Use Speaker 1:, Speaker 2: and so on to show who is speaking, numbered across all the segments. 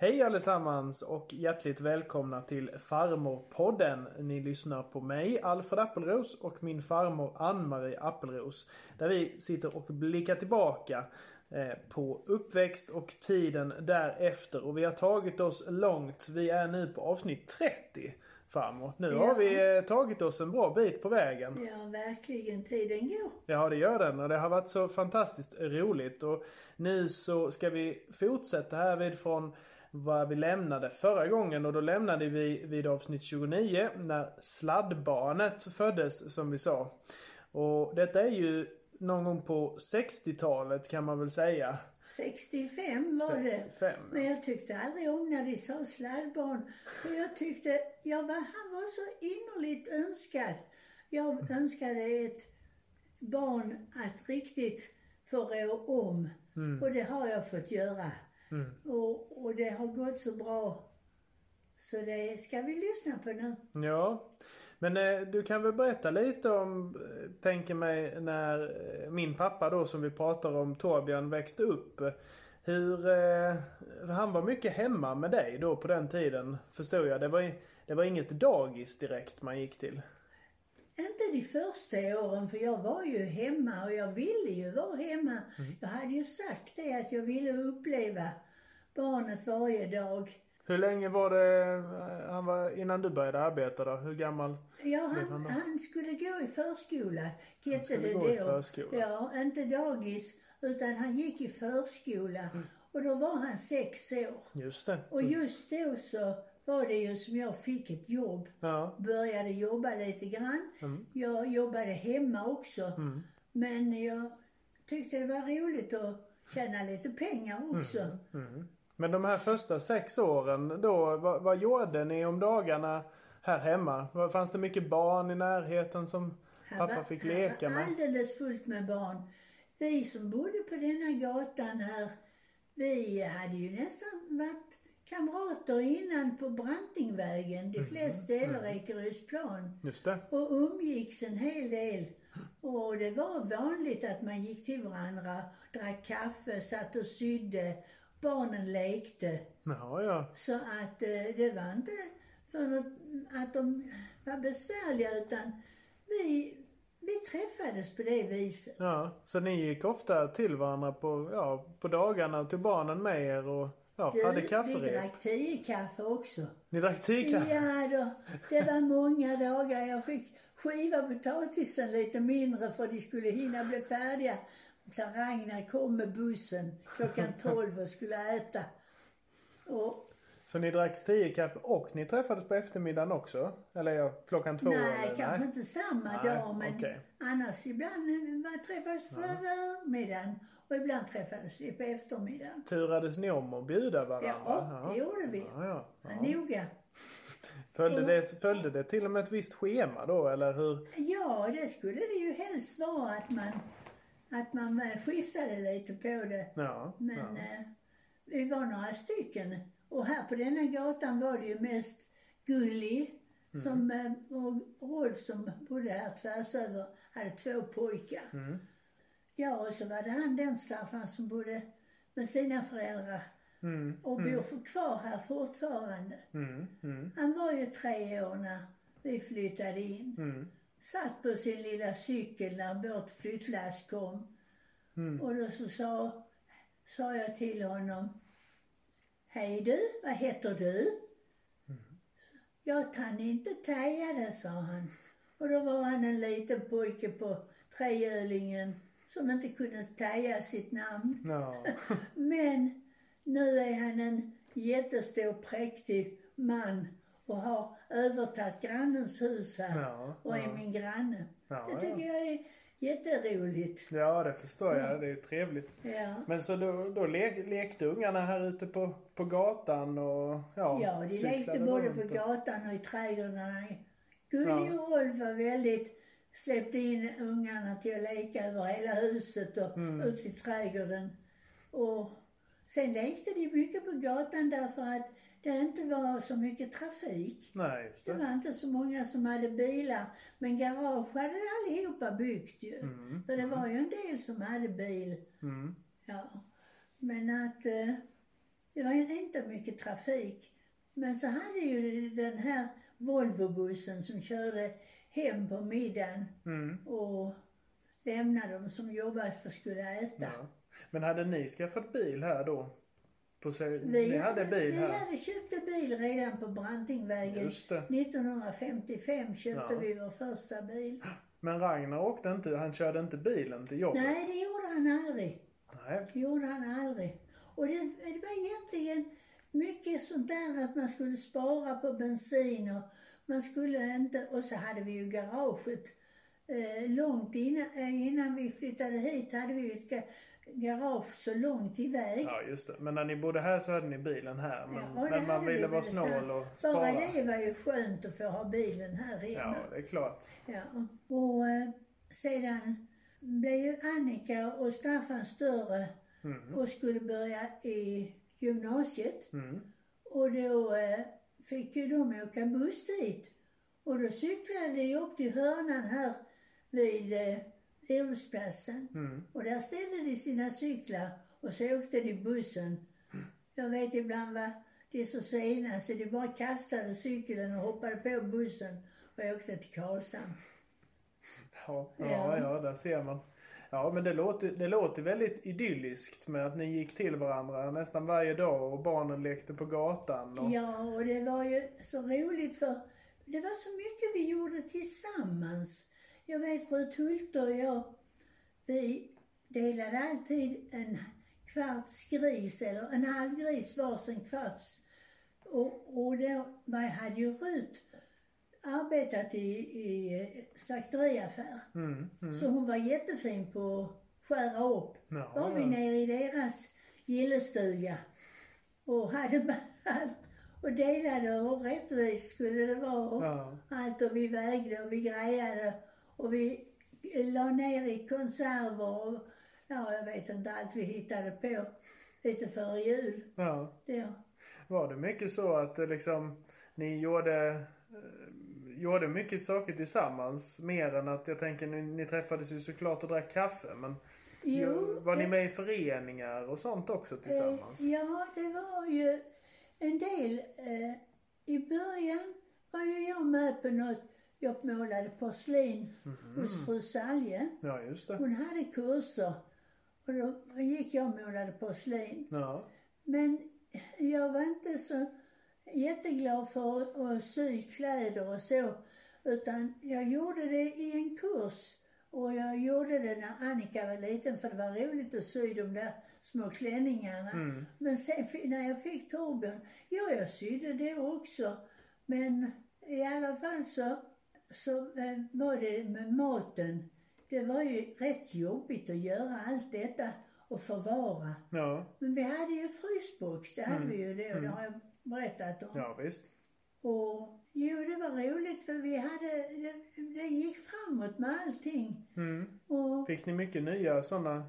Speaker 1: Hej allesammans och hjärtligt välkomna till Farmorpodden. Ni lyssnar på mig, Alfred Appelros och min farmor Ann-Marie Appelros. Där vi sitter och blickar tillbaka eh, på uppväxt och tiden därefter. Och vi har tagit oss långt. Vi är nu på avsnitt 30 farmor. Nu
Speaker 2: Ja.
Speaker 1: har vi eh, tagit oss en bra bit på vägen.
Speaker 2: Ja, verkligen. Tiden går.
Speaker 1: Ja, det gör den och det har varit så fantastiskt roligt. Och nu så ska vi fortsätta här vid från vad vi lämnade förra gången och då lämnade vi vid avsnitt 29 när sladdbarnet föddes som vi sa. Och detta är ju någon gång på 60-talet kan man väl säga.
Speaker 2: 65 var
Speaker 1: 65.
Speaker 2: det. Men jag tyckte aldrig om när de sa sladdbarn. För jag tyckte, jag var, han var så innerligt önskad. Jag önskade ett barn att riktigt få rå om. Och det har jag fått göra. Och, och det har gått så bra. Så det ska vi lyssna på nu.
Speaker 1: Ja. Men eh, du kan väl berätta lite om, eh, tänker mig, när eh, min pappa då som vi pratar om, Torbjörn, växte upp. Hur, eh, han var mycket hemma med dig då på den tiden, förstod jag. Det var, det var inget dagis direkt man gick till.
Speaker 2: Inte de första åren, för jag var ju hemma och jag ville ju vara hemma. Jag hade ju sagt det, att jag ville uppleva barnet varje dag.
Speaker 1: Hur länge var det eh, han var innan du började arbeta då? Hur gammal?
Speaker 2: Ja,
Speaker 1: han
Speaker 2: han, han skulle gå i förskola, hette
Speaker 1: skulle
Speaker 2: det
Speaker 1: gå
Speaker 2: då.
Speaker 1: i förskola.
Speaker 2: Ja, inte dagis, utan han gick i förskola.
Speaker 1: Mm.
Speaker 2: Och då var han sex år.
Speaker 1: Just det.
Speaker 2: Och just då så var det ju som jag fick ett jobb.
Speaker 1: Ja.
Speaker 2: Började jobba lite grann.
Speaker 1: Mm.
Speaker 2: Jag jobbade hemma också. Men jag tyckte det var roligt att tjäna lite pengar också.
Speaker 1: Mm. Men de här första sex åren då, vad, vad gjorde ni om dagarna här hemma? Fanns det mycket barn i närheten som
Speaker 2: Här
Speaker 1: pappa
Speaker 2: var-
Speaker 1: fick leka
Speaker 2: var
Speaker 1: med?
Speaker 2: alldeles fullt med barn. Vi som bodde på denna gatan här, vi hade ju nästan varit kamrater innan på Brantingvägen.
Speaker 1: Mhm.
Speaker 2: De flesta eller Ekerösplan.
Speaker 1: Just det.
Speaker 2: Och umgicks en hel del. Och det var vanligt att man gick till varandra, drack kaffe, satt och sydde. Barnen lekte.
Speaker 1: Jaha, ja.
Speaker 2: Så att eh, det var inte för att de var besvärliga utan vi, vi träffades på det viset.
Speaker 1: Ja, så ni gick ofta till varandra på, ja, på dagarna och tog barnen med er och ja, hade
Speaker 2: vi
Speaker 1: kafferep?
Speaker 2: drack tio kaffe också.
Speaker 1: Ni drack tio kaffe?
Speaker 2: Ja då, det var många dagar. Jag fick skiva potatisen lite mindre för de skulle hinna bli färdiga. Ragnar kom med bussen klockan 12 och skulle äta. Och
Speaker 1: Så ni drack tio kaffe och ni träffades på eftermiddagen också? Eller ja, klockan två?
Speaker 2: Nej,
Speaker 1: eller?
Speaker 2: kanske inte samma
Speaker 1: Nej,
Speaker 2: dag men
Speaker 1: okej.
Speaker 2: annars ibland var- träffades på förmiddagen och ibland träffades vi på eftermiddagen.
Speaker 1: Turades ni om att bjuda varandra?
Speaker 2: Ja, det gjorde vi.
Speaker 1: Ja, ja.
Speaker 2: Ja. Noga.
Speaker 1: Följde, det, följde det till och med ett visst schema då, eller hur?
Speaker 2: Ja, det skulle det ju helst vara att man, att man skiftade lite på det.
Speaker 1: Ja.
Speaker 2: Men
Speaker 1: ja.
Speaker 2: eh, vi var några stycken. Och här på denna gatan var det ju mest Gulli
Speaker 1: Mm.
Speaker 2: som, eh, och Rolf som bodde här tvärs över hade två pojkar.
Speaker 1: Mm.
Speaker 2: Ja, och så var det han den Staffan som bodde med sina föräldrar och bor för kvar här fortfarande.
Speaker 1: Mm, mm,
Speaker 2: Han var ju tre år när vi flyttade in.
Speaker 1: mm.
Speaker 2: Satt på sin lilla cykel när vårt flyttlass kom.
Speaker 1: Mm.
Speaker 2: Och då så sa, sa jag till honom. Hej du, vad heter du? Jag kan inte täga det, sa han. Och då var han en liten pojke på trehjulingen som inte kunde täga sitt namn.
Speaker 1: Ja.
Speaker 2: Men nu är han en jättestor präktig man och har övertagit grannens hus här
Speaker 1: Ja,
Speaker 2: och är
Speaker 1: ja.
Speaker 2: min granne. Det tycker jag är jätteroligt.
Speaker 1: ja, det förstår jag. Det är trevligt.
Speaker 2: Ja.
Speaker 1: Men så då, då le, lekte ungarna här ute på, på gatan och ja,
Speaker 2: Ja, de lekte både på
Speaker 1: och-
Speaker 2: gatan och i trädgårdarna. Gulli
Speaker 1: Ja.
Speaker 2: och Rolf var väldigt, släppte in ungarna till att leka över hela huset och
Speaker 1: Mm.
Speaker 2: ut i trädgården. Och sen lekte de mycket på gatan därför att det inte var så mycket trafik.
Speaker 1: Nej,
Speaker 2: Det
Speaker 1: det.
Speaker 2: var inte så många som hade bilar. Men garage hade allihopa byggt ju. För det var ju en del som hade bil.
Speaker 1: Mm.
Speaker 2: Ja. Men att... Eh, det var ju inte mycket trafik. Men så hade ju den här Volvobussen som körde hem på middagen
Speaker 1: Mm.
Speaker 2: och lämnade dem som jobbade för att skulle äta.
Speaker 1: Ja. Men hade ni skaffat bil här då? På sig, ni hade bil
Speaker 2: vi
Speaker 1: här?
Speaker 2: hade köpt en bil redan på Brantingvägen.
Speaker 1: Just det.
Speaker 2: 1955 köpte
Speaker 1: Ja.
Speaker 2: vi vår första bil.
Speaker 1: Men Ragnar åkte inte, han körde inte bilen till jobbet?
Speaker 2: Nej, det gjorde han aldrig.
Speaker 1: Nej.
Speaker 2: Det gjorde han aldrig. Och det, det var egentligen mycket sånt där att man skulle spara på bensin och man skulle inte, och så hade vi ju garaget. Eh, långt innan, eh, innan vi flyttade hit hade vi ju ett garage så långt iväg.
Speaker 1: Ja, just det. Men när ni bodde här så hade ni bilen här. Men,
Speaker 2: Ja,
Speaker 1: men man ville vara snål och
Speaker 2: Bara
Speaker 1: spara.
Speaker 2: det var ju skönt att få ha bilen här hemma.
Speaker 1: Ja, det är klart.
Speaker 2: Ja. Och eh, sedan blev ju Annika och Staffan större
Speaker 1: Mm.
Speaker 2: och skulle börja i gymnasiet.
Speaker 1: Mm.
Speaker 2: Och då eh, fick ju de åka buss dit. Och då cyklade de upp till hörnan här vid eh, Olsplatsen.
Speaker 1: Mm.
Speaker 2: Och där ställde de sina cyklar och så åkte de bussen. Jag vet ibland var de så sena så de bara kastade cykeln och hoppade på bussen och åkte till Karlshamn.
Speaker 1: Ja, ja,
Speaker 2: Ja.
Speaker 1: ja, där ser man. Ja, men det låter, det låter väldigt idylliskt med att ni gick till varandra nästan varje dag och barnen lekte på gatan. Och...
Speaker 2: Ja, och det var ju så roligt för det var så mycket vi gjorde tillsammans. Jag vet Ruth Hulte och jag, vi delade alltid en kvarts gris eller en halv gris varsin kvarts. Och, och då var- hade ju Ruth arbetat i, i slakteriaffär.
Speaker 1: Mm, mm.
Speaker 2: Så hon var jättefin på att skära upp
Speaker 1: Ja,
Speaker 2: var vi nere i deras gillestuga och hade allt och delade och rättvist skulle det vara.
Speaker 1: Ja.
Speaker 2: Allt och vi vägde och vi grejade och vi la ner i konserver och ja, jag vet inte allt vi hittade på lite före jul.
Speaker 1: ja.
Speaker 2: Då.
Speaker 1: Var det mycket så att det liksom, ni gjorde, eh, gjorde mycket saker tillsammans? Mer än att jag tänker, ni, ni träffades ju såklart och drack kaffe. Men
Speaker 2: Jo,
Speaker 1: var ni med i föreningar och sånt också tillsammans?
Speaker 2: Eh, ja, det var ju en del. Eh, I början var ju jag med på något, jag målade porslin hos fru Salje.
Speaker 1: Ja, just det.
Speaker 2: Hon hade kurser och då gick jag och målade porslin.
Speaker 1: Ja.
Speaker 2: Men jag var inte så jätteglad för att, att sy kläder och så. Utan jag gjorde det i en kurs. Och jag gjorde det när Annika var liten för det var roligt att sy de där små klänningarna.
Speaker 1: Mm.
Speaker 2: Men sen när jag fick Torbjörn, ja jag sydde det också. Men i alla fall så, så eh, var det med maten. Det var ju rätt jobbigt att göra allt detta och förvara.
Speaker 1: Ja,
Speaker 2: Men vi hade ju frysbox, det hade
Speaker 1: Mm.
Speaker 2: vi ju det och det
Speaker 1: Mm.
Speaker 2: har jag berättat om.
Speaker 1: ja visst.
Speaker 2: Och jo, det var roligt för vi hade, det, det gick framåt med allting.
Speaker 1: Mm.
Speaker 2: Och
Speaker 1: Fick ni mycket nya sådana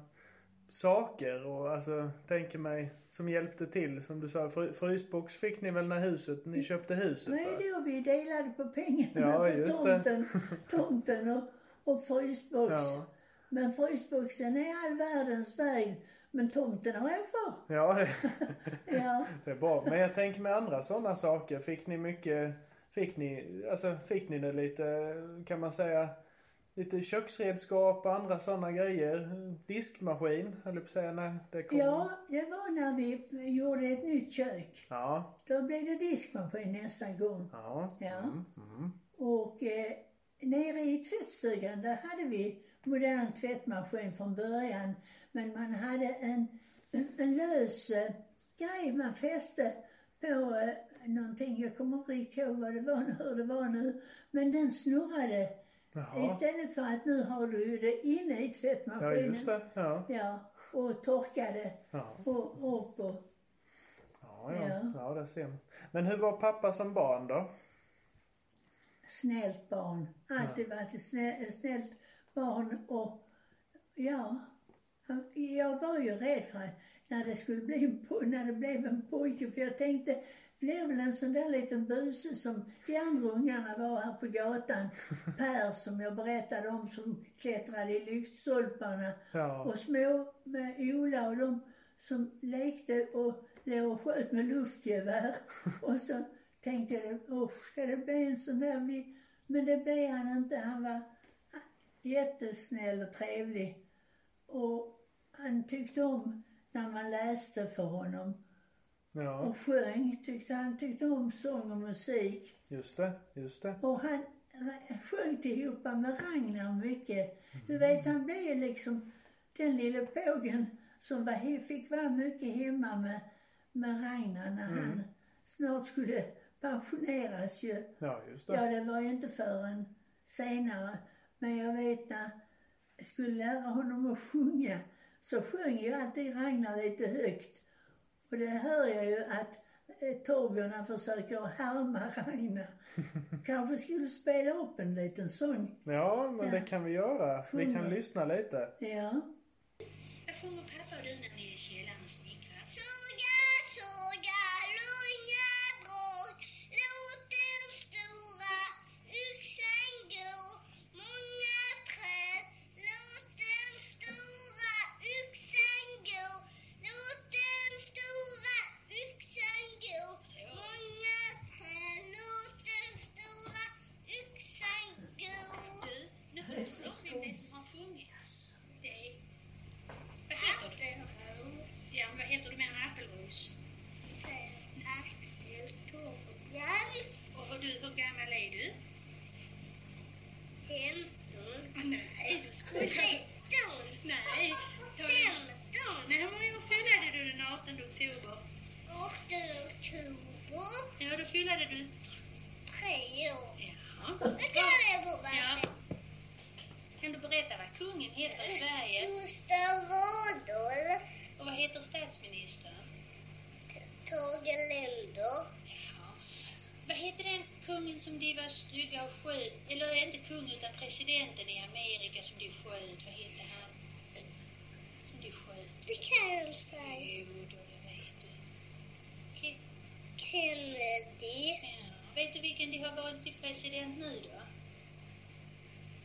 Speaker 1: saker och alltså, tänker mig, som hjälpte till? Som du sa, fry, frysbox fick ni väl när huset, ni köpte huset
Speaker 2: vad
Speaker 1: va?
Speaker 2: det och vi delade på pengarna
Speaker 1: Ja,
Speaker 2: på
Speaker 1: just det.
Speaker 2: tomten, tomten och, och frysbox.
Speaker 1: Ja,
Speaker 2: Men frysboxen är all världens väg. Men tomten har jag kvar.
Speaker 1: ja det,
Speaker 2: Ja.
Speaker 1: det är bra. Men jag tänker med andra sådana saker, fick ni mycket, fick ni, alltså fick ni det lite, kan man säga, lite köksredskap och andra sådana grejer? Diskmaskin, höll jag på att säga, när det kom.
Speaker 2: ja, det var när vi gjorde ett nytt kök.
Speaker 1: Ja,
Speaker 2: Då blev det diskmaskin nästa gång.
Speaker 1: ja.
Speaker 2: Ja.
Speaker 1: Mm, mm.
Speaker 2: Och eh, nere i tvättstugan där hade vi modern tvättmaskin från början. Men man hade en, en, lös eh, grej man fäste på eh, någonting. Jag kommer inte riktigt ihåg vad det var, hur det var nu. Men den snurrade.
Speaker 1: Jaha.
Speaker 2: Istället för att nu har du ju det inne i
Speaker 1: Ja,
Speaker 2: tvättmaskinen.
Speaker 1: just det. Ja.
Speaker 2: Ja, och torkade
Speaker 1: Ja.
Speaker 2: och upp och
Speaker 1: Ja, ja.
Speaker 2: Ja.
Speaker 1: ja, det ser man. Men hur var pappa som barn då?
Speaker 2: snällt barn. Alltid varit ett snä- snällt barn och ja, jag var ju rädd för att när det skulle bli en, när det blev en pojke för jag tänkte blir väl en sån där liten buse som de andra ungarna var här på gatan. Per som jag berättade om som klättrade i lyktstolparna
Speaker 1: Ja.
Speaker 2: och små med Ola och de som lekte och låg och sköt med luftgevär. Och så tänkte jag, usch, ska det bli en sån där... Vi... Men det blev han inte. Han var jättesnäll och trevlig. Och han tyckte om när man läste för honom.
Speaker 1: Ja,
Speaker 2: Och sjöng, tyckte han tyckte om sång och musik.
Speaker 1: just det, just det.
Speaker 2: Och han sjöng tillhopa med Ragnar mycket. Du vet, han blev liksom den lille pågen som var, fick vara mycket hemma med, med Ragnar när han snart skulle pensioneras ju.
Speaker 1: Ja, just
Speaker 2: Ja,
Speaker 1: det.
Speaker 2: det var ju inte förrän senare. Men jag vet när jag skulle lära honom att sjunga så sjöng ju alltid Ragnar lite högt. Och det hör jag ju att eh, Torbjörn han försöker härma Ragnar. Kanske skulle spela upp en liten sång.
Speaker 1: Ja, men det kan vi göra. Vi kan
Speaker 2: Sjunga.
Speaker 1: lyssna lite.
Speaker 2: Ja.
Speaker 3: Vad sjunger pappa och du när sköt. Vad hette han? Som de sköt.
Speaker 4: Det kan jag säga.
Speaker 3: Jo, då det vet du. Ke-
Speaker 4: Kennedy.
Speaker 3: Ja. Vet du vilken de har valt till president nu då?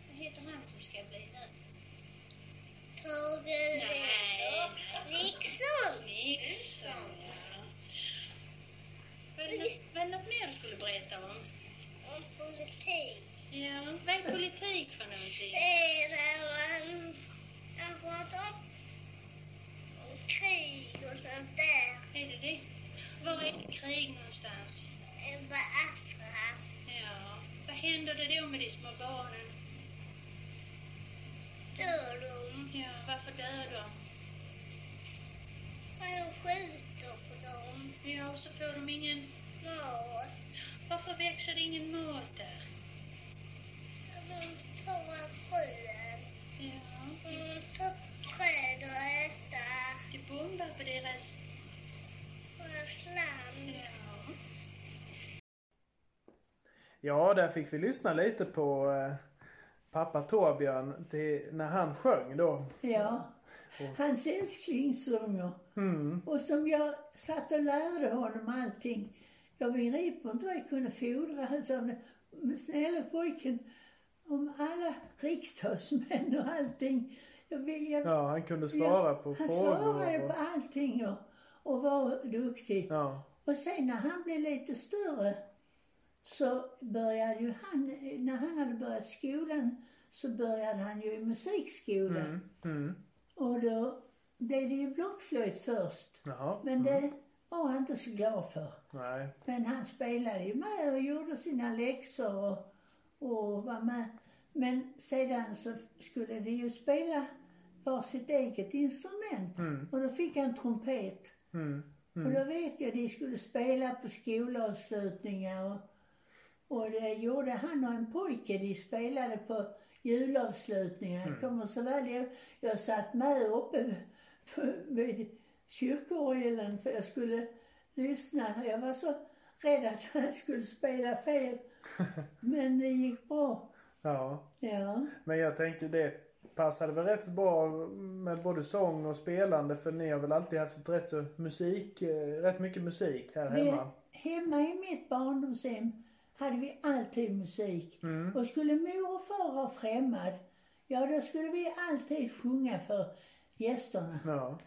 Speaker 3: Vad heter han som ska bli nu?
Speaker 4: Tage. Nixon.
Speaker 3: Nixon, ja. Var det, något, var det något mer du skulle berätta om?
Speaker 4: Om politik.
Speaker 3: Ja, vad är politik för någonting?
Speaker 4: Det är när man, man pratar om krig och sånt där.
Speaker 3: Är det det? Var är det krig någonstans?
Speaker 4: Biafra.
Speaker 3: Ja. Vad händer det då med de små barnen?
Speaker 4: Dör de.
Speaker 3: Ja, varför dör de?
Speaker 4: Man skjuter på dem.
Speaker 3: Ja, och så får de ingen...
Speaker 4: Mat.
Speaker 3: Varför växer det ingen mat där? Ja,
Speaker 4: De tar träd och äta.
Speaker 3: det bombar på deras...
Speaker 4: Och slam.
Speaker 3: Ja.
Speaker 1: Ja, där fick vi lyssna lite på eh, pappa Torbjörn till, när han sjöng då.
Speaker 2: Ja. Hans älsklingssånger.
Speaker 1: Mm.
Speaker 2: Och som jag satt och lärde honom allting. Jag begriper inte vad jag kunde fordra utav den men snälla pojken. Om alla riksdagsmän och allting. Jag, jag,
Speaker 1: Ja, han kunde svara på
Speaker 2: han
Speaker 1: frågor.
Speaker 2: svarade
Speaker 1: och-
Speaker 2: på allting och, och var duktig.
Speaker 1: Ja,
Speaker 2: Och sen när han blev lite större så började ju han, när han hade börjat skolan så började han ju i musikskolan.
Speaker 1: mm, mm.
Speaker 2: Och då blev det ju blockflöjt först.
Speaker 1: Jaha.
Speaker 2: Men det var han inte så glad för.
Speaker 1: Nej.
Speaker 2: Men han spelade ju med och gjorde sina läxor och, och var med. Men sedan så skulle de ju spela var sitt eget instrument.
Speaker 1: Mm.
Speaker 2: Och då fick han trumpet.
Speaker 1: Mm.
Speaker 2: Och då vet jag de skulle spela på skolavslutningar och, och det gjorde han och en pojke. De spelade på julavslutningar. Jag kommer så väl jag, jag satt med uppe på- vid kyrkorgeln för jag skulle lyssna. Jag var så rädd att han skulle spela fel. Men det gick bra.
Speaker 1: Ja.
Speaker 2: Ja.
Speaker 1: Men jag tänker det passade väl rätt bra med både sång och spelande för ni har väl alltid haft rätt så musik, eh, rätt mycket musik här
Speaker 2: Vi,
Speaker 1: hemma?
Speaker 2: hemma i mitt barndomshem hade vi alltid musik.
Speaker 1: Mm.
Speaker 2: Och skulle mor och far vara främmad, ja då skulle vi alltid sjunga för gästerna.
Speaker 1: Ja.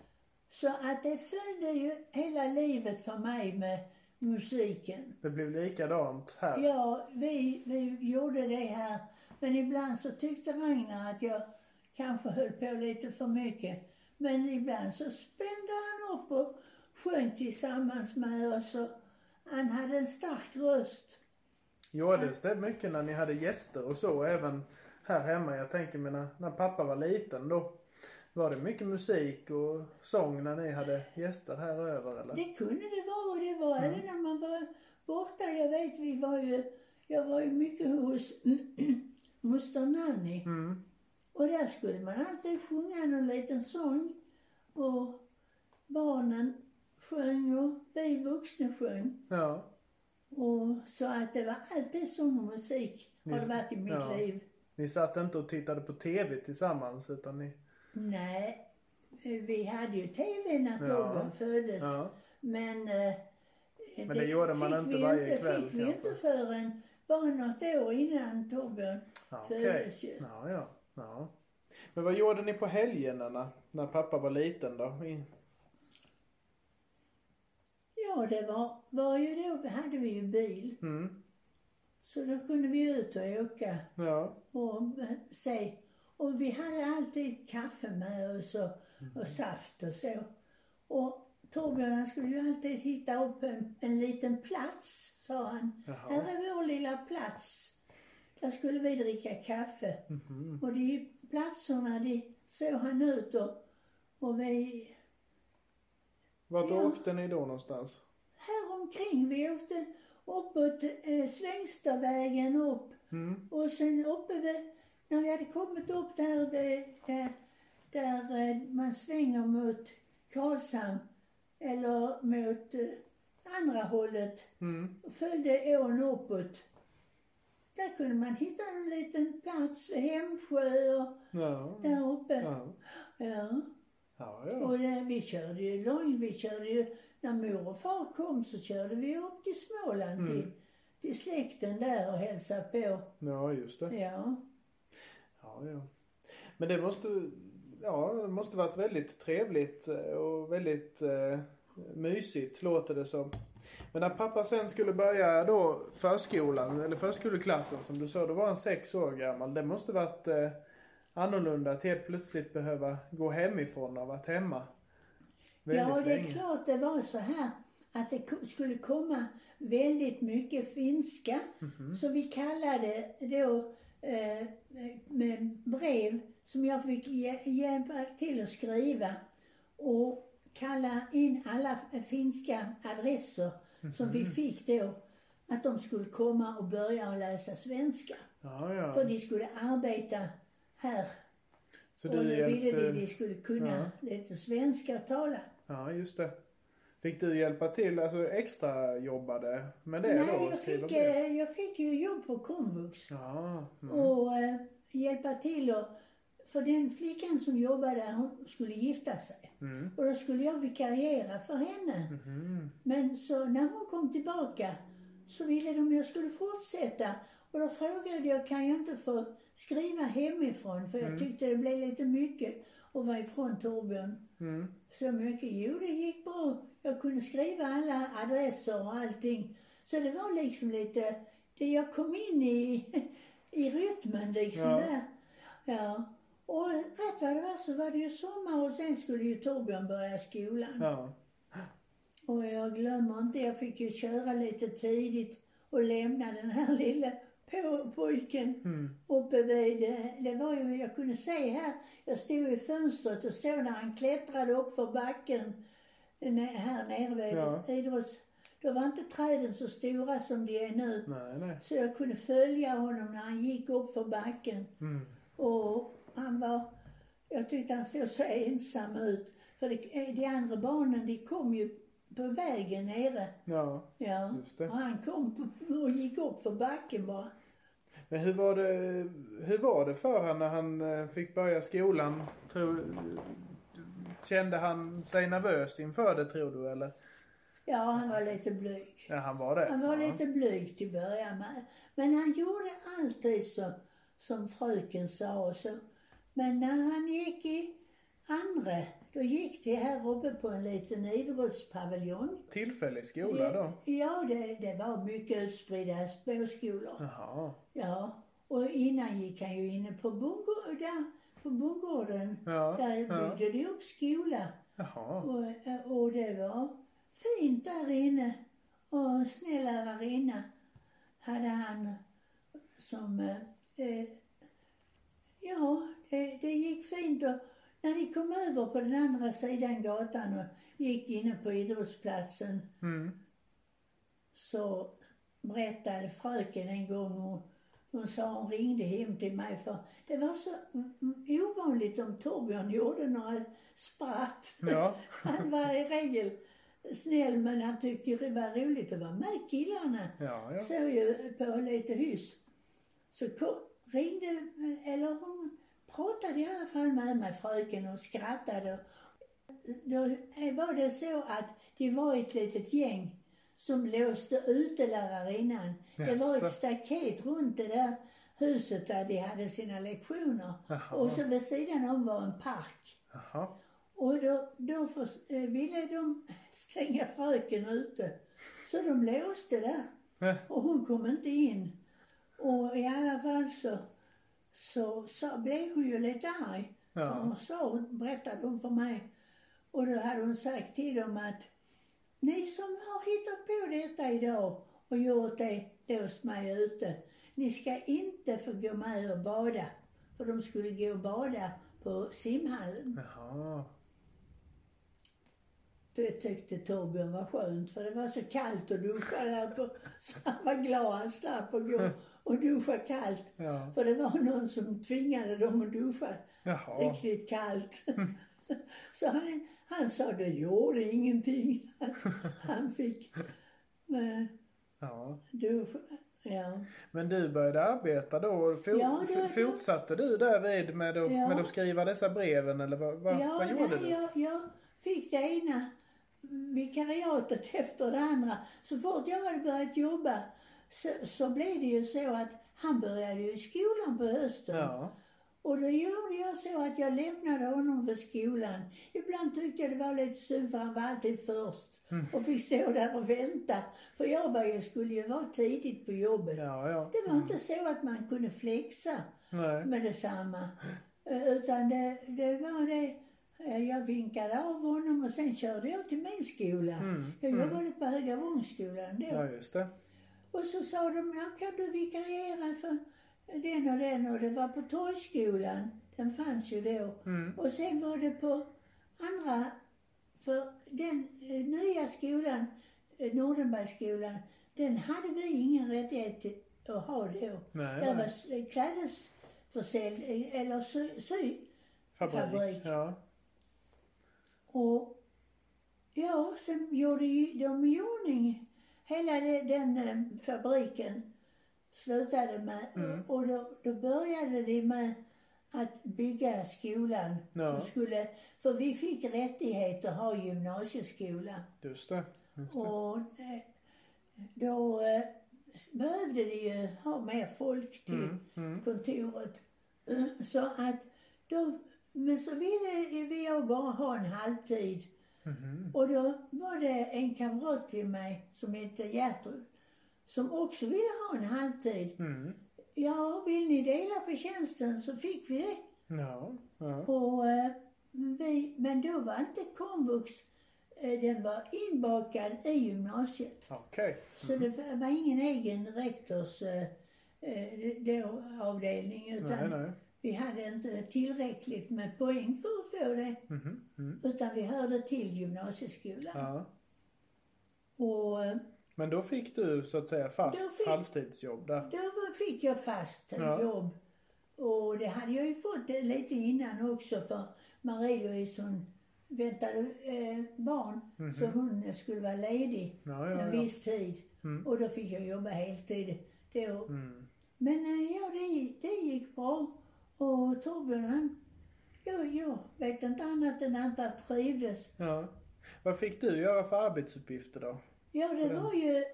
Speaker 2: Så att det följde ju hela livet för mig med musiken.
Speaker 1: Det blev likadant här.
Speaker 2: Ja, vi, vi gjorde det här. Men ibland så tyckte Ragnar att jag kanske höll på lite för mycket. Men ibland så spände han upp och sjöng tillsammans med oss. Och han hade en stark röst.
Speaker 1: Gjordes det mycket när ni hade gäster och så? Även här hemma? Jag tänker mig när, när pappa var liten då. Var det mycket musik och sång när ni hade gäster här över eller?
Speaker 2: Det kunde det vara och det var även när man var borta. Jag vet, vi var ju, jag var ju mycket hos moster Nanny.
Speaker 1: Mm.
Speaker 2: Och där skulle man alltid sjunga någon liten sång. Och barnen sjöng och vi vuxna sjöng.
Speaker 1: Ja.
Speaker 2: Och så att det var alltid sång och musik har det varit i mitt
Speaker 1: Ja.
Speaker 2: liv.
Speaker 1: Ni satt inte och tittade på TV tillsammans utan ni...
Speaker 2: Nej, vi hade ju TV när
Speaker 1: Ja.
Speaker 2: Torbjörn föddes.
Speaker 1: Ja.
Speaker 2: Men, eh,
Speaker 1: Men det gjorde man inte varje
Speaker 2: inte,
Speaker 1: kväll
Speaker 2: fick vi inte förrän bara något år innan Torbjörn
Speaker 1: Ja,
Speaker 2: föddes ju.
Speaker 1: Ja, ja, ja. Men vad gjorde ni på helgerna när, när pappa var liten då? I,
Speaker 2: Ja, det var, var ju då hade vi ju bil.
Speaker 1: mm.
Speaker 2: Så då kunde vi ut och åka
Speaker 1: Ja.
Speaker 2: och eh, se. Och vi hade alltid kaffe med oss och, och saft och så. Och Torbjörn han skulle ju alltid hitta upp en, en liten plats, sa han.
Speaker 1: Jaha.
Speaker 2: Här är vår lilla plats. Där skulle vi dricka kaffe.
Speaker 1: Mhm.
Speaker 2: Och de platserna, de såg han ut och, och vi,
Speaker 1: Vart
Speaker 2: Ja.
Speaker 1: åkte ni då någonstans?
Speaker 2: här omkring, vi åkte uppåt eh, Svängstavägen upp
Speaker 1: Mm.
Speaker 2: Och sen uppe vid, när vi hade kommit upp där, vid, där, där eh, man svänger mot Karlshamn eller mot eh, andra hållet
Speaker 1: Mm.
Speaker 2: och följde ån uppåt. Där kunde man hitta en liten plats vid Hemsjö och
Speaker 1: Ja.
Speaker 2: där uppe.
Speaker 1: Ja.
Speaker 2: Ja.
Speaker 1: Ja, ja.
Speaker 2: Och det, vi körde ju långt, vi körde ju, när mor och far kom så körde vi upp till Småland till, till släkten där och hälsade på.
Speaker 1: Ja, just det.
Speaker 2: Ja.
Speaker 1: Ja, ja. Men det måste, ja, det måste varit väldigt trevligt eh, och väldigt eh, mysigt låter det som. Men när pappa sen skulle börja då förskolan, eller förskoleklassen som du sa, då var han sex år gammal. Det måste varit eh, annorlunda att helt plötsligt behöva gå hemifrån och varit hemma väldigt
Speaker 2: Ja, det är
Speaker 1: länge.
Speaker 2: klart det var så här att det skulle komma väldigt mycket finska.
Speaker 1: Mhm.
Speaker 2: Så vi kallade då eh, med brev som jag fick hj- hjälpa till att skriva och kalla in alla finska adresser som
Speaker 1: Mhm.
Speaker 2: vi fick då. Att de skulle komma och börja att läsa svenska.
Speaker 1: Ja, ja.
Speaker 2: För de skulle arbeta här.
Speaker 1: Så
Speaker 2: och nu ville de
Speaker 1: hjälpte...
Speaker 2: de skulle kunna
Speaker 1: Ja.
Speaker 2: lite svenska och tala.
Speaker 1: Ja, just det. Fick du hjälpa till, alltså extra jobbade med det
Speaker 2: Nej,
Speaker 1: då?
Speaker 2: jag
Speaker 1: skriva
Speaker 2: fick, eh, jag fick ju jobb på komvux.
Speaker 1: Ja. Mm.
Speaker 2: Och eh, hjälpa till och, för den flickan som jobbade hon skulle gifta sig.
Speaker 1: Mm.
Speaker 2: Och då skulle jag vikariera för henne.
Speaker 1: Mhm.
Speaker 2: Men så när hon kom tillbaka så ville de jag skulle fortsätta. Och då frågade jag, kan jag inte få skriva hemifrån? För jag tyckte det blev lite mycket att vara ifrån Torbjörn.
Speaker 1: Mm.
Speaker 2: Så mycket. Jo, det gick bra. Jag kunde skriva alla adresser och allting. Så det var liksom lite, det jag kom in i, i rytmen liksom
Speaker 1: Ja.
Speaker 2: där. Ja. Och rätt vad det var så var det ju sommar och sen skulle ju Torbjörn börja skolan.
Speaker 1: Ja.
Speaker 2: Och jag glömmer inte, jag fick ju köra lite tidigt och lämna den här lilla på, pojken
Speaker 1: Mm.
Speaker 2: uppe vid, eh, det var ju, jag kunde se här, jag stod i fönstret och såg när han klättrade upp för backen eh, här nere vid
Speaker 1: Ja.
Speaker 2: idrotts... Då var inte träden så stora som de är nu.
Speaker 1: Nej, nej.
Speaker 2: Så jag kunde följa honom när han gick upp för backen.
Speaker 1: Mm.
Speaker 2: Och han var, jag tyckte han såg så ensam ut. För det, de andra barnen de kom ju på vägen nere.
Speaker 1: Ja,
Speaker 2: Ja.
Speaker 1: just det.
Speaker 2: Och han kom på, och gick upp för backen bara.
Speaker 1: Men hur var det, hur var det för honom när han eh, fick börja skolan? Tror, kände han sig nervös inför det tror du eller?
Speaker 2: Ja, han var lite blyg.
Speaker 1: Ja, han var det.
Speaker 2: Han var
Speaker 1: ja.
Speaker 2: lite blyg till början med. Men han gjorde alltid så som fröken sa och så. Men när han gick i andra då gick de här uppe på en liten idrottspaviljong.
Speaker 1: Tillfällig skola då?
Speaker 2: Ja, det, det var mycket utspridda småskolor.
Speaker 1: Jaha.
Speaker 2: Ja, och innan gick han ju inne på bondgården, där, på bondgården.
Speaker 1: Ja,
Speaker 2: Där
Speaker 1: ja.
Speaker 2: byggde de upp skola.
Speaker 1: Jaha.
Speaker 2: Och, och det var fint där inne. Och snäll lärarinna hade han som, eh, eh, ja, det, det gick fint. Och när de kom över på den andra sidan gatan och gick inne på idrottsplatsen
Speaker 1: Mm.
Speaker 2: så berättade fröken en gång, hon, hon sa hon ringde hem till mig för det var så ovanligt om Torbjörn gjorde några spratt.
Speaker 1: Ja.
Speaker 2: Han var i regel snäll men han tyckte det var roligt att vara med killarna.
Speaker 1: Ja, ja.
Speaker 2: Såg ju på lite hyss. Så kom, ringde, eller hon pratade i alla fall med mig, fröken, och skrattade. Då var det så att det var ett litet gäng som låste ute lärarinnan. Det var ett staket runt det där huset där de hade sina lektioner.
Speaker 1: Jaha.
Speaker 2: Och så vid sidan om var en park.
Speaker 1: Jaha.
Speaker 2: Och då, då för, eh, ville de stänga fröken ute. Så de låste där.
Speaker 1: Ja.
Speaker 2: Och hon kom inte in. Och i alla fall så, så, så blev hon ju lite arg.
Speaker 1: Ja.
Speaker 2: Så hon sa, berättade hon för mig. Och då hade hon sagt till dem att ni som har hittat på detta idag och gjort det, låst mig ute. Ni ska inte få gå med och bada. För de skulle gå och bada på simhallen.
Speaker 1: Jaha.
Speaker 2: Det tyckte Torbjörn var skönt för det var så kallt att duscha där på, så han var glad han slapp att gå och duscha kallt.
Speaker 1: Ja.
Speaker 2: För det var någon som tvingade dem att duscha
Speaker 1: Jaha.
Speaker 2: riktigt kallt. så han, han sa det gjorde ingenting att han fick eh,
Speaker 1: Ja.
Speaker 2: duscha. Ja.
Speaker 1: Men du började arbeta då och for,
Speaker 2: Ja, det-
Speaker 1: fortsatte du därvid med att,
Speaker 2: Ja.
Speaker 1: med att skriva dessa breven eller vad, vad,
Speaker 2: ja,
Speaker 1: vad gjorde
Speaker 2: nej,
Speaker 1: du?
Speaker 2: Jag, jag fick det ena vikariatet efter det andra. Så fort jag hade börjat jobba så, så blev det ju så att han började ju i skolan på hösten.
Speaker 1: Ja.
Speaker 2: Och då gjorde jag så att jag lämnade honom för skolan. Ibland tyckte jag det var lite synd för han var alltid först.
Speaker 1: Mm.
Speaker 2: Och fick stå där och vänta. För jag var ju, skulle ju vara tidigt på jobbet.
Speaker 1: Ja, ja.
Speaker 2: Det var inte så att man kunde flexa
Speaker 1: Nej.
Speaker 2: med detsamma. Eh, Utan det, det var det, eh, jag vinkade av honom och sen körde jag till min skola.
Speaker 1: Mm,
Speaker 2: Jag
Speaker 1: mm.
Speaker 2: jobbade på Höga Vångsskolan då.
Speaker 1: Ja, just det.
Speaker 2: Och så sa de, ja kan du vikariera för den och den och det var på Torgskolan. Den fanns ju då.
Speaker 1: Mm.
Speaker 2: Och sen var det på andra, för den eh, nya skolan, eh, Nordenbergsskolan, den hade vi ingen rättighet att ha då.
Speaker 1: Nej,
Speaker 2: Där var eh, klädesförsäljning, eller sy, sy.
Speaker 1: Fabrik.
Speaker 2: fabrik.
Speaker 1: Ja.
Speaker 2: Och ja, sen gjorde de i ordning hela den eh, fabriken. Slutade med,
Speaker 1: Mm.
Speaker 2: och då, då började de med att bygga skolan.
Speaker 1: Ja.
Speaker 2: Som skulle, för vi fick rättighet att ha gymnasieskola.
Speaker 1: Just det. Just det.
Speaker 2: Och eh, då eh, behövde de ju ha mer folk till
Speaker 1: Mm, mm.
Speaker 2: kontoret. Så att då, men så ville vi bara ha en halvtid.
Speaker 1: Mhm.
Speaker 2: Och då var det en kamrat till mig som hette Gertrud som också ville ha en halvtid.
Speaker 1: Mm.
Speaker 2: Ja, vill ni dela på tjänsten så fick vi det.
Speaker 1: Ja. Ja.
Speaker 2: Och eh, vi, men då var inte komvux, eh, den var inbakad i gymnasiet.
Speaker 1: Okej.
Speaker 2: Så det var ingen egen rektors eh, eh, då, avdelning utan
Speaker 1: Nej, nej.
Speaker 2: Vi hade inte tillräckligt med poäng för att få det.
Speaker 1: Mhm. Mm.
Speaker 2: Utan vi hörde till gymnasieskolan.
Speaker 1: Ja.
Speaker 2: Och eh,
Speaker 1: Men då fick du så att säga fast
Speaker 2: fick-
Speaker 1: halvtidsjobb där.
Speaker 2: då fick jag fast
Speaker 1: Ja.
Speaker 2: jobb. Och det hade jag ju fått det lite innan också för Marie-Louise hon väntade eh, barn. Så hon skulle vara ledig.
Speaker 1: Ja, ja,
Speaker 2: en viss tid.
Speaker 1: Mm.
Speaker 2: Och då fick jag jobba heltid då.
Speaker 1: Mm.
Speaker 2: Men eh, ja, det, det gick bra. Och Torbjörn han, ja, jag vet inte annat än att han trivdes.
Speaker 1: Ja. Vad fick du göra för arbetsuppgifter då?
Speaker 2: Ja, det var ju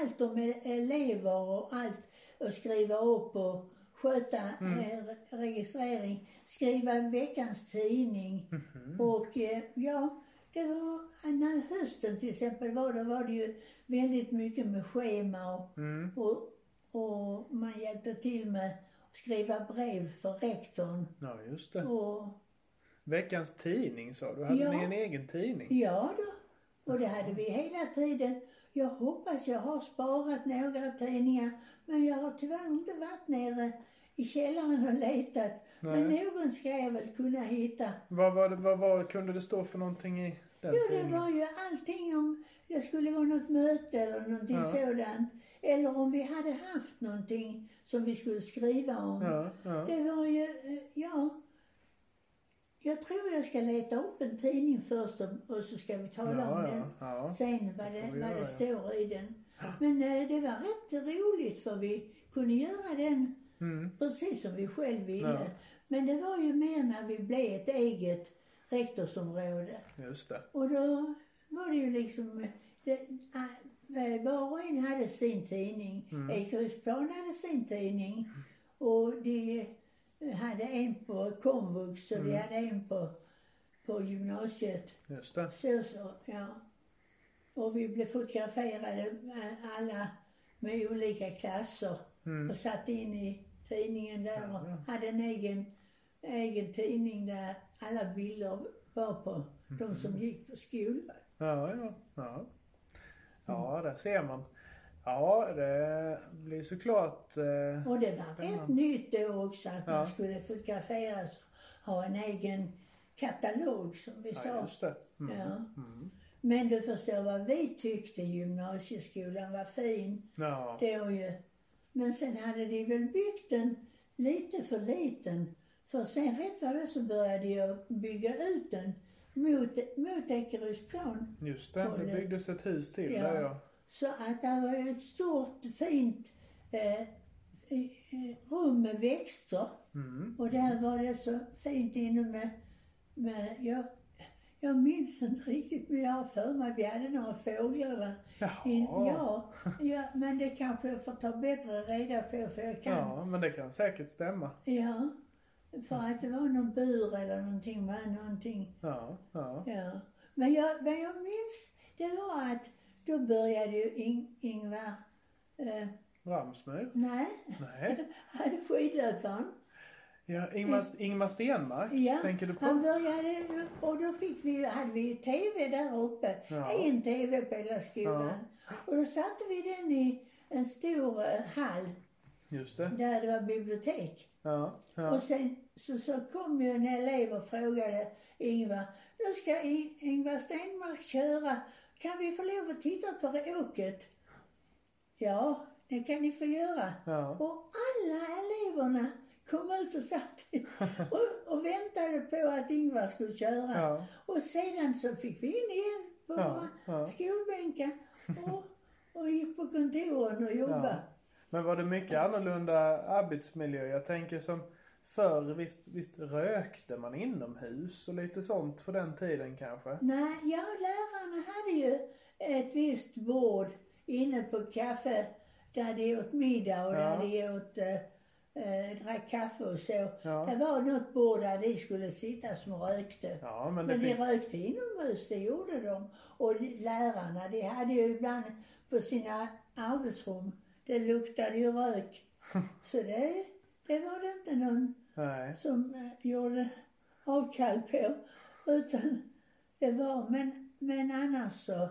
Speaker 2: allt om elever och allt att skriva upp och sköta eh, registrering, skriva veckans tidning och eh, ja, det var, när hösten till exempel var, då var det ju väldigt mycket med schema och,
Speaker 1: Mm.
Speaker 2: och, och man hjälpte till med skriva brev för rektorn
Speaker 1: Ja, just det.
Speaker 2: och
Speaker 1: Veckans tidning sa du. Hade
Speaker 2: Ja.
Speaker 1: ni en egen tidning?
Speaker 2: Ja då. Och det hade vi hela tiden. Jag hoppas jag har sparat några tidningar. Men jag har tyvärr inte varit nere i källaren och letat. Men någon ska jag väl kunna hitta.
Speaker 1: Vad, var det, vad, vad kunde det stå för någonting i den
Speaker 2: Jo, det
Speaker 1: tidningen?
Speaker 2: var ju allting om det skulle vara något möte eller någonting
Speaker 1: Ja.
Speaker 2: sådant. Eller om vi hade haft någonting som vi skulle skriva om.
Speaker 1: Ja, ja.
Speaker 2: Det var ju, eh, ja. Jag tror jag ska leta upp en tidning först och, så ska vi tala om
Speaker 1: Ja,
Speaker 2: den.
Speaker 1: ja, ja.
Speaker 2: sen vad det, vad det står i den. Men eh, det var rätt roligt för vi kunde göra den
Speaker 1: Mm.
Speaker 2: precis som vi själv ville. Men det var ju mer när vi blev ett eget rektorsområde.
Speaker 1: Just det.
Speaker 2: Och då var det ju liksom, eh, det, äh, var och en hade sin tidning.
Speaker 1: Mm.
Speaker 2: Ekerydsplan hade sin tidning. Och de hade en på komvux och de
Speaker 1: Mm.
Speaker 2: hade en på, på gymnasiet.
Speaker 1: Just det.
Speaker 2: Så, så, ja. Och vi blev fotograferade eh, alla med olika klasser
Speaker 1: Mm.
Speaker 2: och satt in i tidningen där och hade en egen, egen tidning där alla bilder var på de som
Speaker 1: Mm.
Speaker 2: gick på skolan.
Speaker 1: Ja, ja, ja. Ja, där ser man. Ja, det blir såklart... Eh,
Speaker 2: Och det var rätt
Speaker 1: Spännande.
Speaker 2: nytt då också att
Speaker 1: Ja.
Speaker 2: man skulle fotograferas och ha en egen katalog som vi
Speaker 1: ja,
Speaker 2: sa.
Speaker 1: just det. Mm.
Speaker 2: Ja.
Speaker 1: Mm.
Speaker 2: Men du förstår vad vi tyckte gymnasieskolan var fin.
Speaker 1: Ja,
Speaker 2: då ju. Men sen hade de väl byggt den lite för liten. För sen rätt vad det så började jag bygga ut den mot, mot Ekerydsplan.
Speaker 1: just det. Det
Speaker 2: Hållet.
Speaker 1: byggdes ett hus till
Speaker 2: Ja.
Speaker 1: där ja.
Speaker 2: Så att det var ju ett stort fint eh, rum med växter.
Speaker 1: Mm.
Speaker 2: Och där var det så fint inne med, med jag, jag minns inte riktigt men jag har för mig att vi hade några fåglar där. In, ja, ja, men det kanske jag får ta bättre reda på för jag kan. Ja.
Speaker 1: Ja, men det kan säkert stämma.
Speaker 2: För att det var någon bur eller någonting med någonting.
Speaker 1: Ja, ja.
Speaker 2: Ja. Men jag, vad jag minns, det var att då började ju Ing, Ingvar, eh,
Speaker 1: Ramsmyr?
Speaker 2: nej,
Speaker 1: Nej.
Speaker 2: hade skidlöparen.
Speaker 1: Ja, Ingmar, Ingmar Stenmark
Speaker 2: Ja,
Speaker 1: tänker du på?
Speaker 2: han började och då fick vi, hade vi TV där uppe.
Speaker 1: Ja.
Speaker 2: En TV på hela skolan. Och då satte vi den i en stor eh, hall
Speaker 1: Just det.
Speaker 2: där det var bibliotek.
Speaker 1: Ja, ja.
Speaker 2: Och sen så, så kom ju en elev och frågade Ingvar, nu ska Ingvar Stenmark köra. Kan vi få lov att titta på åket? Ja, det kan ni få göra.
Speaker 1: Ja.
Speaker 2: Och alla eleverna kom ut och satt och, och väntade på att Ingvar skulle köra.
Speaker 1: Ja.
Speaker 2: Och sedan så fick vi in igen på
Speaker 1: Ja,
Speaker 2: våra skolbänkar och, och gick på kontoren och jobbade.
Speaker 1: Men var det mycket annorlunda arbetsmiljö? Jag tänker som förr, visst, visst rökte man inomhus och lite sånt på den tiden kanske?
Speaker 2: Nej, ja, lärarna hade ju ett visst bord inne på kaffe där de åt middag och
Speaker 1: Ja.
Speaker 2: där de åt, eh, eh, drack kaffe och så.
Speaker 1: Ja.
Speaker 2: Det var något bord där de skulle sitta som rökte.
Speaker 1: Ja, men
Speaker 2: Men de
Speaker 1: fick...
Speaker 2: rökte inomhus, det gjorde de. Och lärarna, de hade ju ibland på sina arbetsrum, det luktade ju rök. Så det, det var det inte någon
Speaker 1: Nej.
Speaker 2: som eh, gjorde avkall på. Utan det var, men, men annars så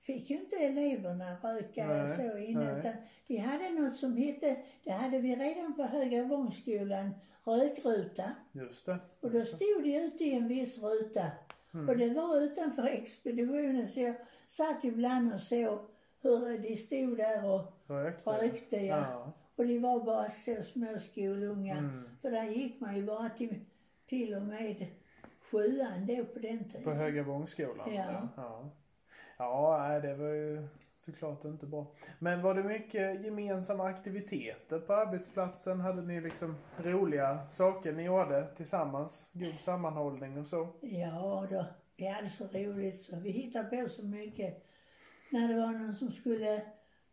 Speaker 2: fick ju inte eleverna röka
Speaker 1: Nej,
Speaker 2: så inne.
Speaker 1: nej.
Speaker 2: Utan de hade något som hette, det hade vi redan på Höga Vångsskolan, rökruta.
Speaker 1: Just det.
Speaker 2: Och då stod de ute i en viss ruta.
Speaker 1: Mm.
Speaker 2: Och det var utanför expeditionen så jag satt ibland och såg hur de stod där och
Speaker 1: Rökte?
Speaker 2: rökte. Ja.
Speaker 1: Ja.
Speaker 2: Och de var bara så små skolungar.
Speaker 1: Mm.
Speaker 2: För där gick man ju bara till, till och med sjuan då på den tiden.
Speaker 1: På Höga Vångskolan?
Speaker 2: Ja.
Speaker 1: Ja, ja. ja nej, det var ju såklart inte bra. Men var det mycket gemensamma aktiviteter på arbetsplatsen? Hade ni liksom roliga saker ni gjorde tillsammans? God sammanhållning och så?
Speaker 2: Ja då, vi hade så roligt så vi hittade på så mycket. När det var någon som skulle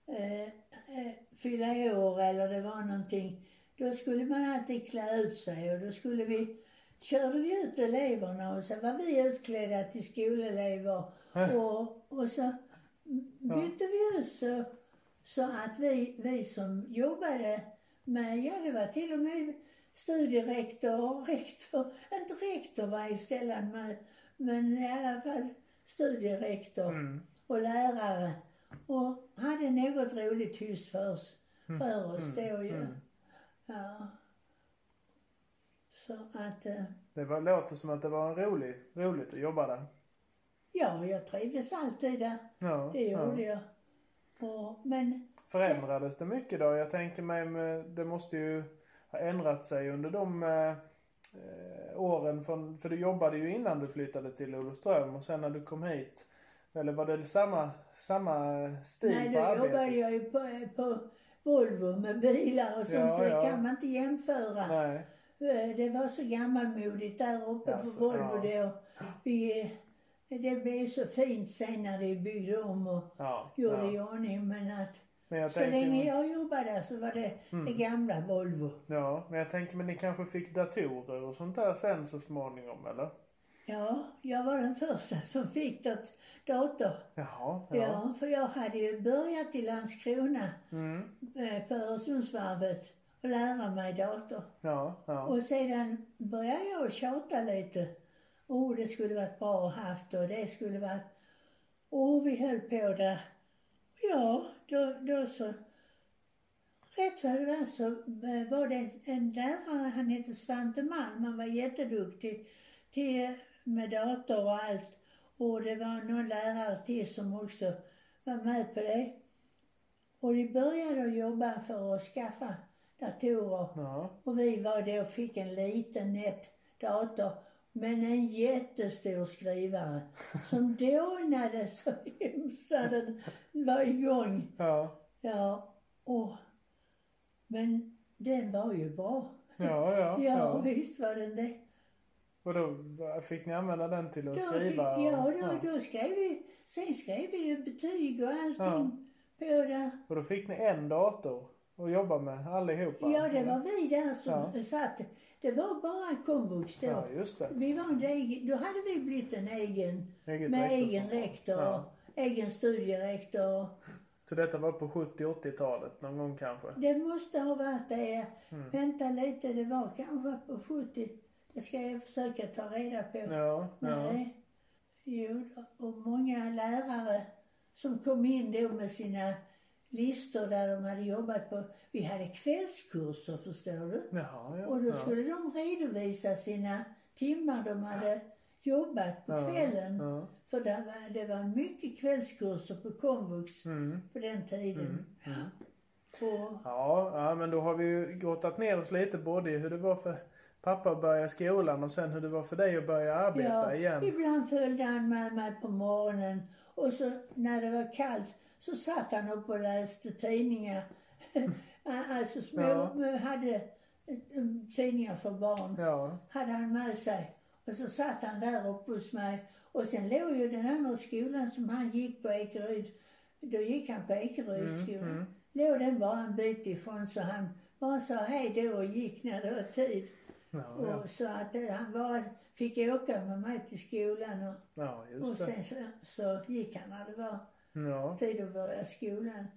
Speaker 2: eh, eh, fylla år eller det var någonting då skulle man alltid klä ut sig och då skulle vi, körde vi ut eleverna och så var vi utklädda till skolelever och, och så bytte vi ut så, så att vi, vi som jobbade med, ja det var till och med studierektor och rektor, inte rektor var ju sällan med, men i alla fall studierektor.
Speaker 1: Mm.
Speaker 2: Och lärare och hade något roligt hyss för oss, för oss då ju.
Speaker 1: mm.
Speaker 2: Ja. Så att, eh,
Speaker 1: Det var, låter som att det var rolig, roligt att jobba där.
Speaker 2: ja, jag trivdes alltid där.
Speaker 1: Ja,
Speaker 2: Det gjorde
Speaker 1: ja.
Speaker 2: jag. Och, men,
Speaker 1: Förändrades det mycket då? Jag tänker mig, med, det måste ju ha ändrat sig under de eh, eh, åren. Från, för du jobbade ju innan du flyttade till Olofström och sen när du kom hit. Eller var det samma, samma stil
Speaker 2: nej,
Speaker 1: på
Speaker 2: då
Speaker 1: arbetet?
Speaker 2: jobbade jag ju på, på Volvo med bilar och sånt,
Speaker 1: Ja,
Speaker 2: så det
Speaker 1: ja.
Speaker 2: kan man inte jämföra.
Speaker 1: Nej.
Speaker 2: Eh, Det var så gammalmodigt där uppe
Speaker 1: Jaså,
Speaker 2: på Volvo
Speaker 1: ja.
Speaker 2: då. Vi, det blev så fint sen när de byggde om och
Speaker 1: Ja,
Speaker 2: gjorde i
Speaker 1: ja.
Speaker 2: ordning. Men att
Speaker 1: Men jag
Speaker 2: så länge jag jobbade där så var det det gamla Volvo.
Speaker 1: Ja, men jag tänker men ni kanske fick datorer och sånt där sen så småningom eller?
Speaker 2: Ja, jag var den första som fick dat- dator.
Speaker 1: Jaha,
Speaker 2: Ja.
Speaker 1: ja.
Speaker 2: för jag hade ju börjat i Landskrona
Speaker 1: Mm,
Speaker 2: eh, på Öresundsvarvet och lära mig dator.
Speaker 1: ja, ja.
Speaker 2: Och sedan började jag tjata lite. Oh, det skulle varit bra att haft och det skulle varit... Och vi höll på där. Ja, då, då så... Rätt vad det var så eh, var det en lärare, han hette Svante Malm, han var jätteduktig till, med dator och allt. Och det var någon lärare till som också var med på det. Och de började att jobba för att skaffa datorer.
Speaker 1: ja.
Speaker 2: Och vi var då och fick en liten nätt dator. Men en jättestor skrivare. Som dånade så hemskt när den var igång.
Speaker 1: Ja,
Speaker 2: Ja, och... Men den var ju bra.
Speaker 1: ja, ja.
Speaker 2: Ja,
Speaker 1: ja.
Speaker 2: visst var den det.
Speaker 1: Och då fick ni använda den till att
Speaker 2: Då
Speaker 1: skriva?
Speaker 2: fick, ja, då, då skrev vi... Sen skrev vi ju betyg och allting på där.
Speaker 1: och då fick ni en dator att jobba med allihopa?
Speaker 2: Ja, det var vi där som
Speaker 1: Ja.
Speaker 2: satt. Det var bara komvux då.
Speaker 1: Ja, just det.
Speaker 2: Vi var en egen, då hade vi blivit en egen,
Speaker 1: Eget
Speaker 2: med
Speaker 1: rektorskap.
Speaker 2: egen rektor,
Speaker 1: Ja.
Speaker 2: egen studierektor.
Speaker 1: Så detta var på 70-80-talet någon gång kanske?
Speaker 2: Det måste ha varit det.
Speaker 1: Mm.
Speaker 2: Vänta lite, det var kanske på 70. Det ska jag försöka ta reda på.
Speaker 1: Ja, ja.
Speaker 2: Nej. Jo, och många lärare som kom in då med sina listor där de hade jobbat på. Vi hade kvällskurser förstår du.
Speaker 1: Jaha, ja.
Speaker 2: Och då
Speaker 1: ja.
Speaker 2: skulle de redovisa sina timmar de hade jobbat på
Speaker 1: Ja,
Speaker 2: kvällen.
Speaker 1: Ja.
Speaker 2: För det var, det var mycket kvällskurser på komvux
Speaker 1: Mm.
Speaker 2: på den tiden.
Speaker 1: Mm.
Speaker 2: Och,
Speaker 1: Ja, ja, men då har vi ju grottat ner oss lite både i hur det var för pappa börja skolan och sen hur det var för dig att börja arbeta
Speaker 2: ja,
Speaker 1: igen.
Speaker 2: ibland följde han med mig på morgonen och så när det var kallt så satt han upp och läste tidningar. alltså små,
Speaker 1: Ja.
Speaker 2: hade eh, tidningar för barn.
Speaker 1: Ja,
Speaker 2: hade han med sig. Och så satt han där uppe hos mig. Och sen låg ju den andra skolan som han gick på Ekeryd. Då gick han på Ekerydsskolan.
Speaker 1: mm.
Speaker 2: Låg den bara en bit ifrån så han bara sa hej då och gick när det var tid.
Speaker 1: Ja, ja.
Speaker 2: Och så att eh, han bara fick åka med mig till skolan och,
Speaker 1: ja
Speaker 2: och sen så, så gick han när det var
Speaker 1: Ja.
Speaker 2: tid att börja skolan.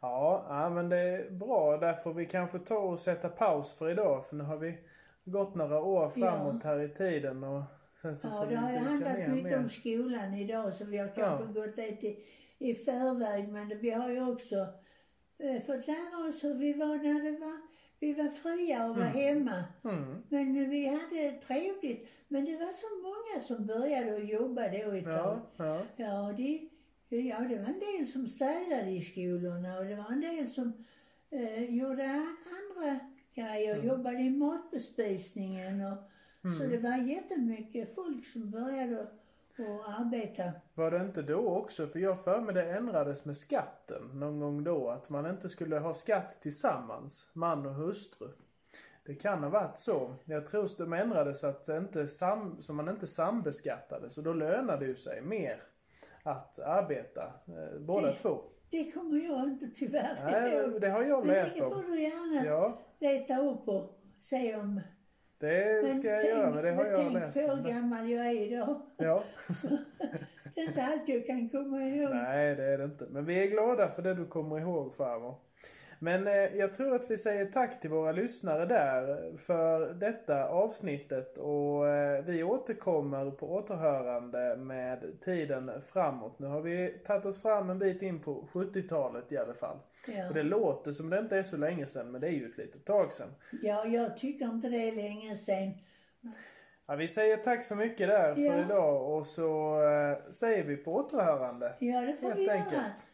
Speaker 1: Ja, ja, men det är bra. Där får vi kanske ta och sätta paus för idag. För nu har vi gått några år framåt här i tiden och sen så
Speaker 2: Ja,
Speaker 1: får vi
Speaker 2: det har ju handlat mycket
Speaker 1: mer.
Speaker 2: om skolan idag så vi har kanske gått dit i, i förväg men vi har ju också eh, fått lära oss hur vi var när det var, vi var fria och var hemma.
Speaker 1: Mm.
Speaker 2: Men vi hade trevligt. Men det var så många som började att jobba då ett tag.
Speaker 1: Ja, ja.
Speaker 2: Ja, det, ja, det var en del som städade i skolorna och det var en del som eh, gjorde andra grejer,
Speaker 1: Mm.
Speaker 2: jobbade i matbespisningen och så det var jättemycket folk som började att att arbeta.
Speaker 1: Var det inte då också? För jag för mig det ändrades med skatten någon gång då. Att man inte skulle ha skatt tillsammans, man och hustru. Det kan ha varit så. Jag tror att de ändrade så att, inte sam, så man inte sambeskattades. Och då lönade det ju sig mer att arbeta, eh, båda
Speaker 2: Det-
Speaker 1: två.
Speaker 2: Det kommer jag inte tyvärr
Speaker 1: Nej, men det har jag
Speaker 2: Men
Speaker 1: läst
Speaker 2: det får
Speaker 1: om.
Speaker 2: du gärna
Speaker 1: Ja,
Speaker 2: leta upp och se om...
Speaker 1: det ska jag göra, men det har
Speaker 2: men
Speaker 1: jag
Speaker 2: tänk
Speaker 1: läst
Speaker 2: på hur gammal jag är idag.
Speaker 1: Ja.
Speaker 2: Det är inte allt jag kan komma ihåg.
Speaker 1: Nej, det är det inte. Men vi är glada för det du kommer ihåg farmor. Men eh, jag tror att vi säger tack till våra lyssnare där för detta avsnittet och eh, vi återkommer på återhörande med tiden framåt. Nu har vi tagit oss fram en bit in på 70-talet i alla fall.
Speaker 2: Ja.
Speaker 1: Och det låter som det inte är så länge sedan men det är ju ett litet tag sedan.
Speaker 2: ja, jag tycker inte det är länge sedan.
Speaker 1: Ja, vi säger tack så mycket där för
Speaker 2: Ja.
Speaker 1: idag och så eh, säger vi på återhörande.
Speaker 2: Ja, det får vi
Speaker 1: Helt
Speaker 2: göra.
Speaker 1: enkelt.